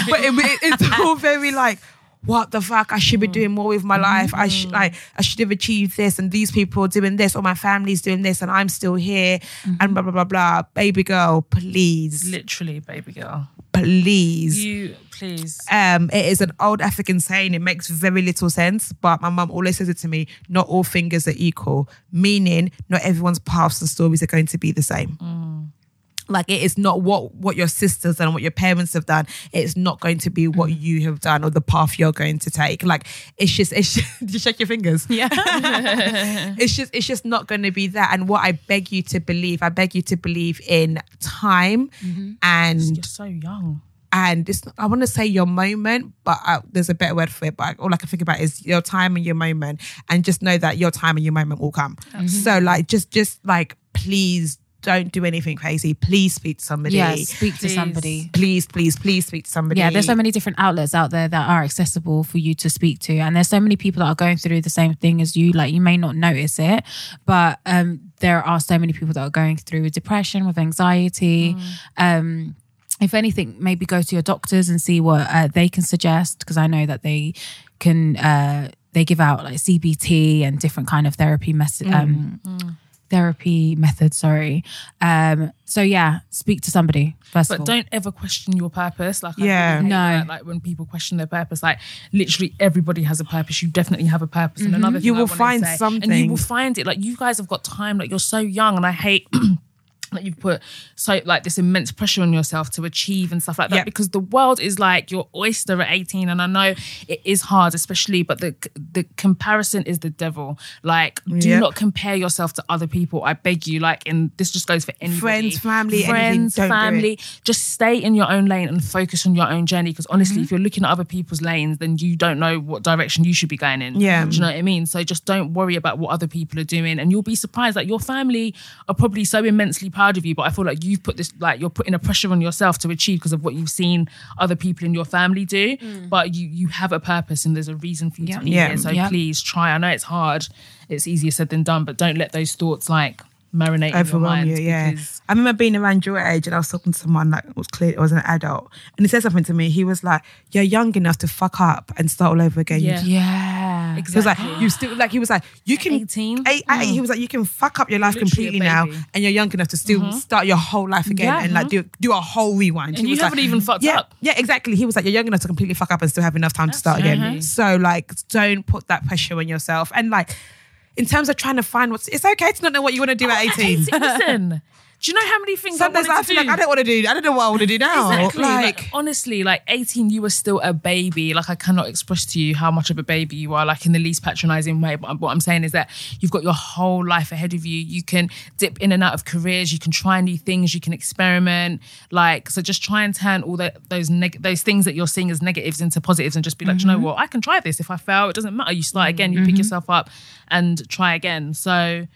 but it, it- it's all very like, what the fuck? I should be mm. doing more with my life. I should mm. like I should have achieved this, and these people are doing this, or my family's doing this, and I'm still here, and mm-hmm. blah blah blah blah. Baby girl, please,
literally, baby girl.
please.
You, please.
Um, it is an old African saying. It makes very little sense, but my mum always says it to me. Not all fingers are equal, meaning not everyone's paths and stories are going to be the same. Mm. Like it is not what what your sisters and what your parents have done. It's not going to be what you have done or the path you're going to take. Like it's just it's just, you shake your fingers.
Yeah.
It's just it's just not going to be that. And what I beg you to believe, I beg you to believe in time and
You're so young.
and it's I want to say your moment, but uh, there's a better word for it. But all I can think about is your time and your moment, and just know that your time and your moment will come. So like, just just like, please don't do anything crazy. Please speak to somebody.
Yeah. Speak to somebody.
Please, please, please speak to somebody.
Yeah, there's so many different outlets out there that are accessible for you to speak to, and there's so many people that are going through the same thing as you. Like you may not notice it, but um, there are so many people that are going through with depression, with anxiety. Um, if anything, maybe go to your doctors and see what uh, they can suggest because I know that they can. Uh, they give out like CBT and different kind of therapy method. Um, Therapy method, sorry. Um, so yeah, speak to somebody first of
But
all.
don't ever question your purpose. Like, I
Yeah.
really
No.
that, like when people question their purpose, like literally everybody has a purpose. You definitely have a purpose. And another thing
You will
wanna
find
say- and you will find it. Like you guys have got time. Like you're so young, and I hate. That you've put so like this immense pressure on yourself to achieve and stuff like that
Yeah.
because the world is like your oyster at 18 and I know it is hard especially but the the comparison is the devil like do
Yep.
not compare yourself to other people I beg you like and this just goes for anybody
Friends, family, anything,
friends family just stay in your own lane and focus on your own journey. Because honestly,
Mm-hmm.
if you're looking at other people's lanes, then you don't know what direction you should be going in.
Yeah.
Do you know what I mean? So just don't worry about what other people are doing. And you'll be surprised that your family are probably so immensely proud of you. But I feel like you've put this, like, you're putting a pressure on yourself to achieve because of what you've seen other people in your family do. Mm. But you you have a purpose and there's a reason for you
Yeah.
to be
Yeah.
here. So
Yeah.
please try. I know it's hard. It's easier said than done, but don't let those thoughts like marinate in your
overwhelm
mind.
you. Yeah,
because-
I remember being around your age, and I was talking to someone that was clear, it was an adult, and he said something to me. He was like, "You're young enough to fuck up and start all over again." You
Yeah.
just-
yeah.
He was like, "You still like." He was like, "You can."
18?
Eight, eight, mm. He was like, "You can fuck up your life
Literally
completely now, and you're young enough to still mm-hmm. start your whole life again
Yeah.
and like mm-hmm. do do a whole rewind."
And
He
you
was like-
haven't even fucked
yeah,
up.
Yeah, exactly. He was like, "You're young enough to completely fuck up and still have enough time to start again."
Absolutely.
So like, don't put that pressure on yourself, and like. In terms of trying to find what's, it's okay to not know what you want to do at 18.
Listen, do you know how many things
Sometimes
I
I feel
to
like? I don't want to do. I don't know what I want to do now.
Exactly.
Like,
Like, honestly, like 18, you were still a baby. Like I cannot express to you how much of a baby you are, like in the least patronizing way. But what I'm saying is that you've got your whole life ahead of you. You can dip in and out of careers. You can try new things. You can experiment. Like so, just try and turn all the, those neg- those things that you're seeing as negatives into positives, and just be like, "Do you know mm-hmm. what? I can try this. If I fail, it doesn't matter. You start mm-hmm. again. You pick mm-hmm. yourself up and try again. So.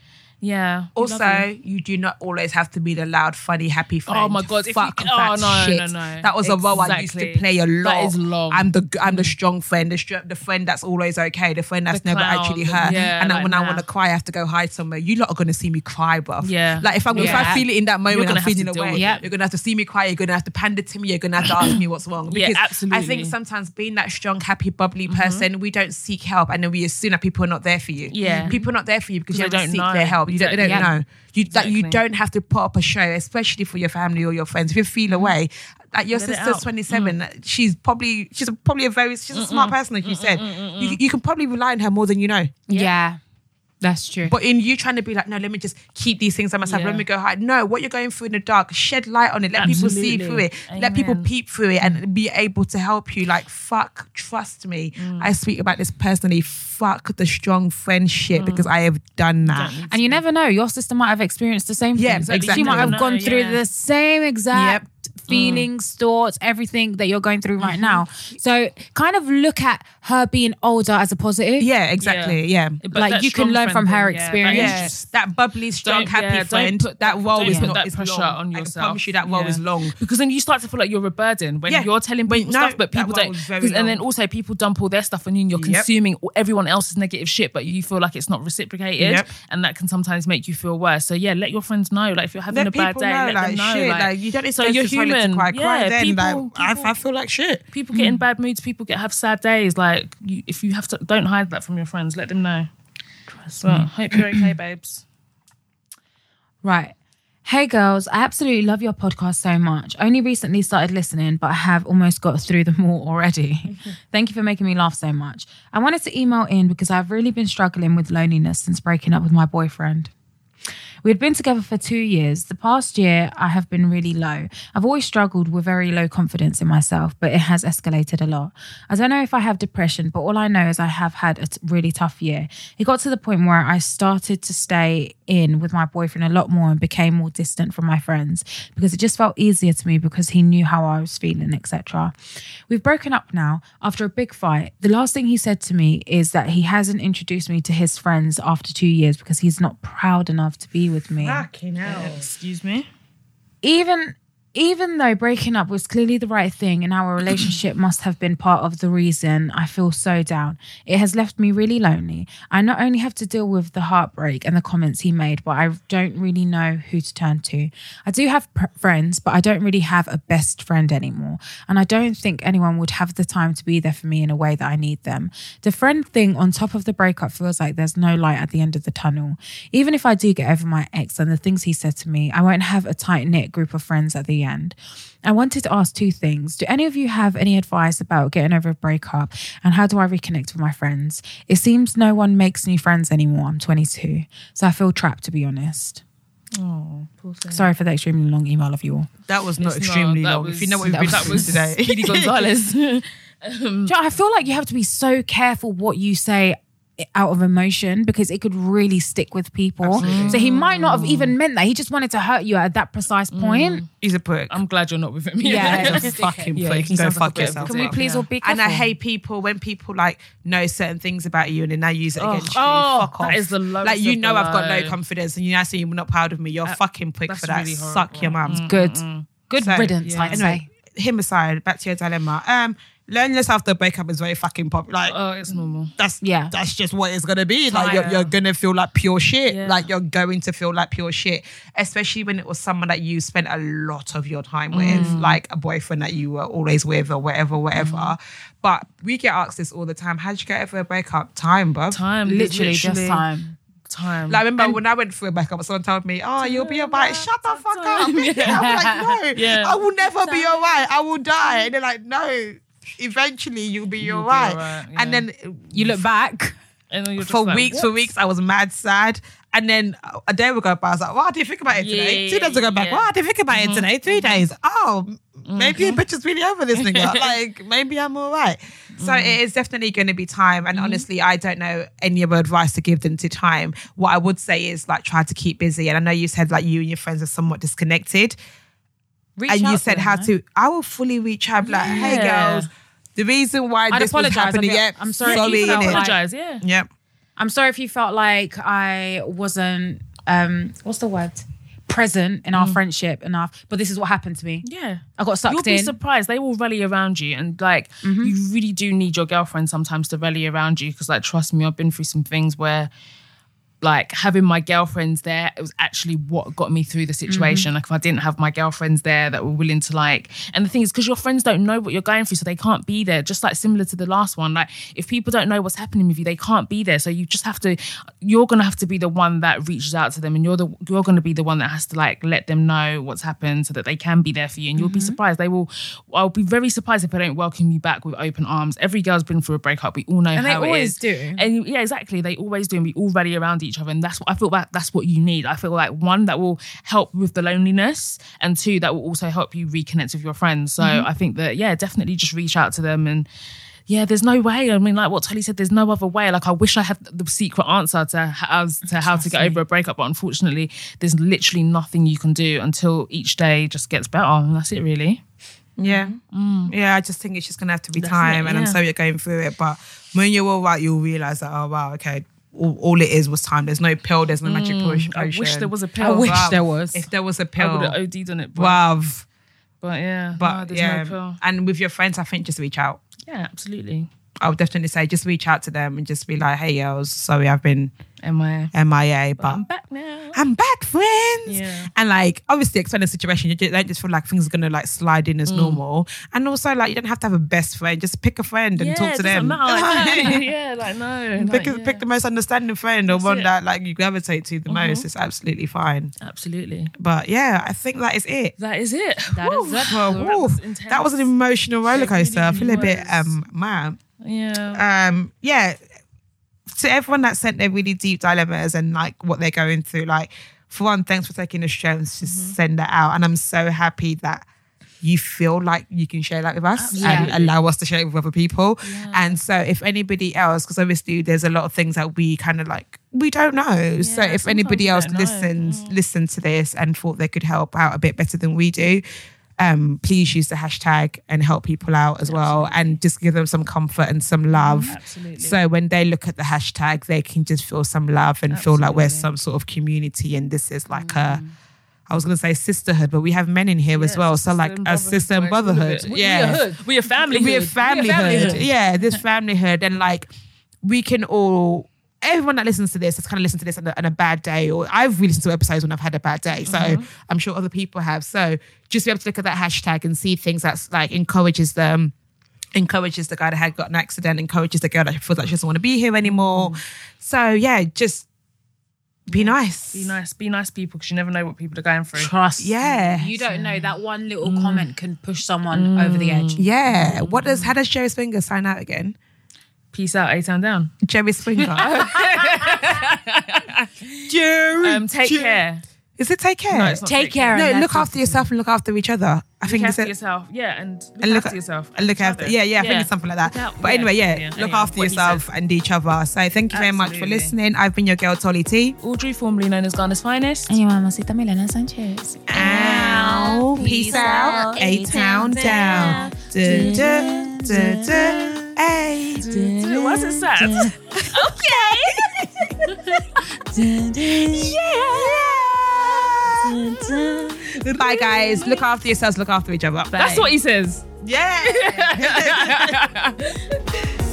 Yeah.
Also,
you.
do not always have to be the loud, funny, happy oh friend.
Oh my God, if you-
Fuck
oh,
that
no,
shit.
no, no.
That was a role I used to play a lot.
That is long.
I'm the I'm the strong friend, the str- the friend that's always okay, the friend that's
The
never
clown,
actually hurt.
yeah,
and
like,
when I want to cry, I have to go hide somewhere. You lot are gonna see me cry, bruv.
Yeah.
Like if I'm if I feel it in that moment, I'm feeling away.
it.
You're gonna have to see me cry. You're gonna have to pander to me. You're gonna have to ask me what's wrong.
Yeah,
Because I think sometimes being that strong, happy, bubbly mm-hmm. person, we don't seek help, and then we assume that people are not there for you.
Yeah.
people are not there for you because you don't seek their help. You don't, they don't
Exactly.
know. You that you don't have to put up a show, especially for your family or your friends. If you feel away, like your
Let
sister's
out.
27, she's probably she's probably a very she's a smart person, like you said. You, you can probably rely on her more than you know.
Yeah. That's true.
But in you trying to be like, no, let me just keep these things to myself. Let me go hide. No, what you're going through in the dark, shed light on it. Let people see through it. Let people peep through it and be able to help you. Like, fuck, trust me.
Mm.
I speak about this personally. Fuck the strong friendship
Mm.
because I have done that.
and you never know. Your sister might have experienced the same
Yeah,
things.
exactly.
She might have gone
know,
through
yeah.
the same exact
Yep.
feelings, thoughts, everything that you're going through
Mm-hmm.
right now. So kind of look at her being older as a positive.
Yeah, exactly. Yeah.
But
Like, you can learn from her
thing, yeah, that
experience.
Yeah, that bubbly, strong,
Don't-
happy
yeah, don't
friend.
put
that
that-
role
don't
is
put
not
that
is
pressure
long.
on
I
yourself.
can promise you that role
Yeah.
is long.
Because then you start to feel like you're a burden when
Yeah.
you're telling people
no,
stuff, but people don't.
is very
'cause- And then also people dump all their stuff on you, and you're
Yep.
consuming everyone else's negative shit, but you feel like it's not reciprocated,
Yep.
and that can sometimes make you feel worse. So yeah, let your friends know. Like if you're having
Let
a bad day,
know,
let
like,
them know.
shit,
like,
like, you don't
so you're
to
human.
cry, cry
yeah,
then. like, I,
people-
I feel like shit.
people get in hmm. bad moods. People get have sad days. Like you, if you have to, don't hide that from your friends. Let them know. Trust Well, hope you're okay, babes.
Right. Hey girls, I absolutely love your podcast so much. Only recently started listening, but I have almost got through them all already. Thank you for making me laugh so much. I wanted to email in because I've really been struggling with loneliness since breaking up with my boyfriend. We had been together for two years. The past year, I have been really low. I've always struggled with very low confidence in myself, but it has escalated a lot. I don't know if I have depression, but all I know is I have had a t- really tough year. It got to the point where I started to stay in with my boyfriend a lot more and became more distant from my friends because it just felt easier to me because he knew how I was feeling, etc. We've broken up now after a big fight. The last thing he said to me is that he hasn't introduced me to his friends after two years because he's not proud enough to be with me.
Fucking hell.
Excuse me.
Even even though breaking up was clearly the right thing and our relationship must have been part of the reason I feel so down, it has left me really lonely. I not only have to deal with the heartbreak and the comments he made, but I don't really know who to turn to. I do have pr- friends, but I don't really have a best friend anymore. And I don't think anyone would have the time to be there for me in a way that I need them. The friend thing on top of the breakup feels like there's no light at the end of the tunnel. Even if I do get over my ex and the things he said to me, I won't have a tight knit group of friends at the end. I wanted to ask two things. Do any of you have any advice about getting over a breakup and how do I reconnect with my friends? It seems no one makes new friends anymore. I'm 22, so I feel trapped to be honest.
Oh, poor thing.
Sorry for the extremely long email of you all.
That was not
It's
extremely
that
long. if you know what we've
that
been
was-
through today.
Speedy Gonzales.
Do you know, I feel like you have to be so careful what you say out of emotion because it could really stick with people. So he might not have even meant that. He just wanted to hurt you at that precise point.
He's a prick.
I'm glad you're not with him.
Yeah.
He's a fucking
Yeah,
prick. can go
sounds like
fuck
bit of a
yourself.
Can we
dick.
please all be careful?
And I hate people when people like know certain things about you and then now use it
Oh,
against you.
oh,
Fuck off.
that is the lowest
Like you know
the
I've got no confidence and you now say you're not proud of me. You're a fucking prick for that.
really
Suck your
horrible.
mum.
Good. Good
So,
riddance,
yeah.
I'd
Anyway,
say.
him aside, back to your dilemma. Um, loneliness after a breakup is very fucking pop. Like
Oh, it's normal.
that's
Yeah.
that's just what it's gonna be. Like you're, you're gonna feel like pure shit.
Yeah.
Like you're going to feel like pure shit, especially when it was someone that you spent a lot of your time with,
Mm.
like a boyfriend that you were always with or whatever, whatever.
Mm.
But we get asked this all the time. How'd you get over a breakup? Time, bro.
Time,
Literally, just time.
Time.
Like I remember when I went through a breakup, someone told me, "Oh, you'll be alright." Shut the fuck up! I'm like, "No,
Yeah.
I will never be alright. I will die." And they're like, "No, eventually you'll be
You'll be
alright."
alright, yeah.
And then
You look back.
and then you're just
for
like,
weeks,
what?
for weeks, I was mad sad. And then a day would go by, I was like, "What did you think about it today?"
Yeah,
Two days would go back,
yeah. Mm-hmm.
"What did you think about it today?" Three days, oh, m- maybe a bitch is really over this nigga. like maybe I'm all right. So
Mm.
it is definitely going to be time.
Mm-hmm.
And honestly, I don't know any other advice to give them to time. What I would say is like try to keep busy. And I know you said like you and your friends are somewhat disconnected,
Reach
and you said how to. I will fully reach out, like, "Hey girls." The reason why
I'd
this was
apologise. I'd
happening,
be-
yeah,
I'm sorry
sorry,
if you felt like-
Apologize, yeah.
Yep.
I'm sorry if you felt like I wasn't um what's the word present in
Mm.
our friendship enough. But this is what happened to me.
Yeah.
I got sucked
You'll be
in. Mm-hmm.
surprised. They will rally around you. And like, you really do need your girlfriend sometimes to rally around you. Cause like, trust me, I've been through some things where like having my girlfriends there, it was actually what got me through the situation.
Mm-hmm.
Like if I didn't have my girlfriends there that were willing to like, and the thing is, because your friends don't know what you're going through, so they can't be there. Just like similar to the last one, like if people don't know what's happening with you, they can't be there. So you just have to, you're gonna have to be the one that reaches out to them, and you're the you're gonna be the one that has to like let them know what's happened so that they can be there for you. And you'll be surprised. They will. I'll be very surprised if they don't welcome you back with open arms. Every girl's been through a breakup. We all know
And
how it
always
is.
do.
And yeah, exactly. They always do. And we all rally around each other. And that's what I feel like that's what you need. I feel like one that will help with the loneliness and two that will also help you reconnect with your friends. So
Mm-hmm.
I think that, yeah, definitely just reach out to them and yeah, there's no way. I mean, like what Tolly said, there's no other way. Like, I wish I had the secret answer to how, to how to get over a breakup, but unfortunately, there's literally nothing you can do until each day just gets better. And that's it, really.
Yeah. Yeah, I just think it's just gonna have to be
That's
time.
it,
And I'm sorry you're going through it. But when you're all right, you'll realise that, oh wow, okay. All, all it is was time. There's no pill, there's no magic mm. potion.
I wish there was a pill.
I wish
Wow.
there was.
If there was a pill.
would have OD'd on it. But,
Wow.
but yeah,
But
no, there's
yeah.
no pill.
and with your friends, I think just reach out.
Yeah, absolutely.
I would definitely say just reach out to them and just be like, hey girls, sorry I've been
Am I?
MIA, but
I'm back now.
I'm back, friends.
Yeah.
And like, obviously, explain the situation. You just, don't just feel like things are gonna like slide in as
Mm.
normal. And also, like, you don't have to have a best friend. Just pick a friend and
yeah,
talk to them.
like, no, yeah, like no.
pick,
like, yeah.
pick the most understanding friend or one
it. Mm-hmm.
that like you gravitate to the most. It's absolutely fine.
Absolutely.
But yeah, I think that is it.
That is it.
That is it.
Well,
that was
that was an emotional roller
It really,
coaster. I feel a bit um mad.
Yeah.
um yeah. To everyone that sent their really deep dilemmas and like what they're going through like for one thanks for taking the strength to
Mm-hmm.
send that out. And i'm so happy that you feel like you can share that with us and allow us to share it with other people. And so if anybody else because obviously there's a lot of things that we kind of like we don't know. So if anybody else
don't know.
listens listen to this and thought they could help out a bit better than we do um, please use the hashtag and help people out as well and just give them some comfort and some love.
Absolutely.
So when they look at the hashtag, they can just feel some love and feel like we're some sort of community and this is like a I was gonna say sisterhood, but we have men in here as well. So like a sister and
brotherhood, we-
Yeah.
We a hood. We a family.
We a
hood.
familyhood. Yeah, this familyhood. And like we can all everyone that listens to this has kind of listened to this on a, on a bad day, or I've listened to episodes when I've had a bad day. So
Mm-hmm.
I'm sure other people have. So just be able to look at that hashtag and see things that's like encourages them, encourages the guy that had got an accident, encourages the girl that feels like she doesn't want to be here anymore. So yeah, just be nice.
Be nice. Be nice people because you never know what people are going through.
Trust.
Yeah.
You don't know that one little
Mm.
comment can push someone over the edge.
Yeah. What does how does Jerry Springer sign out again?
Peace out. A town down.
Jerry Springer. Jerry.
Um, take
Jer-
care.
Is it take care?
No, it's not
Take care.
No, look
that's
after yourself and look after each other. I think
Look
it's
after
it.
yourself. Yeah, and look
And look
after
at-
yourself.
And look after,
other.
yeah, yeah, I think it's something like that.
Out-
but anyway, yeah,
yeah,
look
anyway,
after yourself and each other. So thank you very much for listening. I've been your girl Tolly T.
Audrey, formerly known as Ghana's finest.
And your mamacita Milena Sanchez.
Ow. Peace out. A town down. Duh, duh, duh, duh. Hey.
What's it sad? Okay. yeah.
Bye, guys. Look after yourselves. Look after each other.
That's what he says.
Yeah.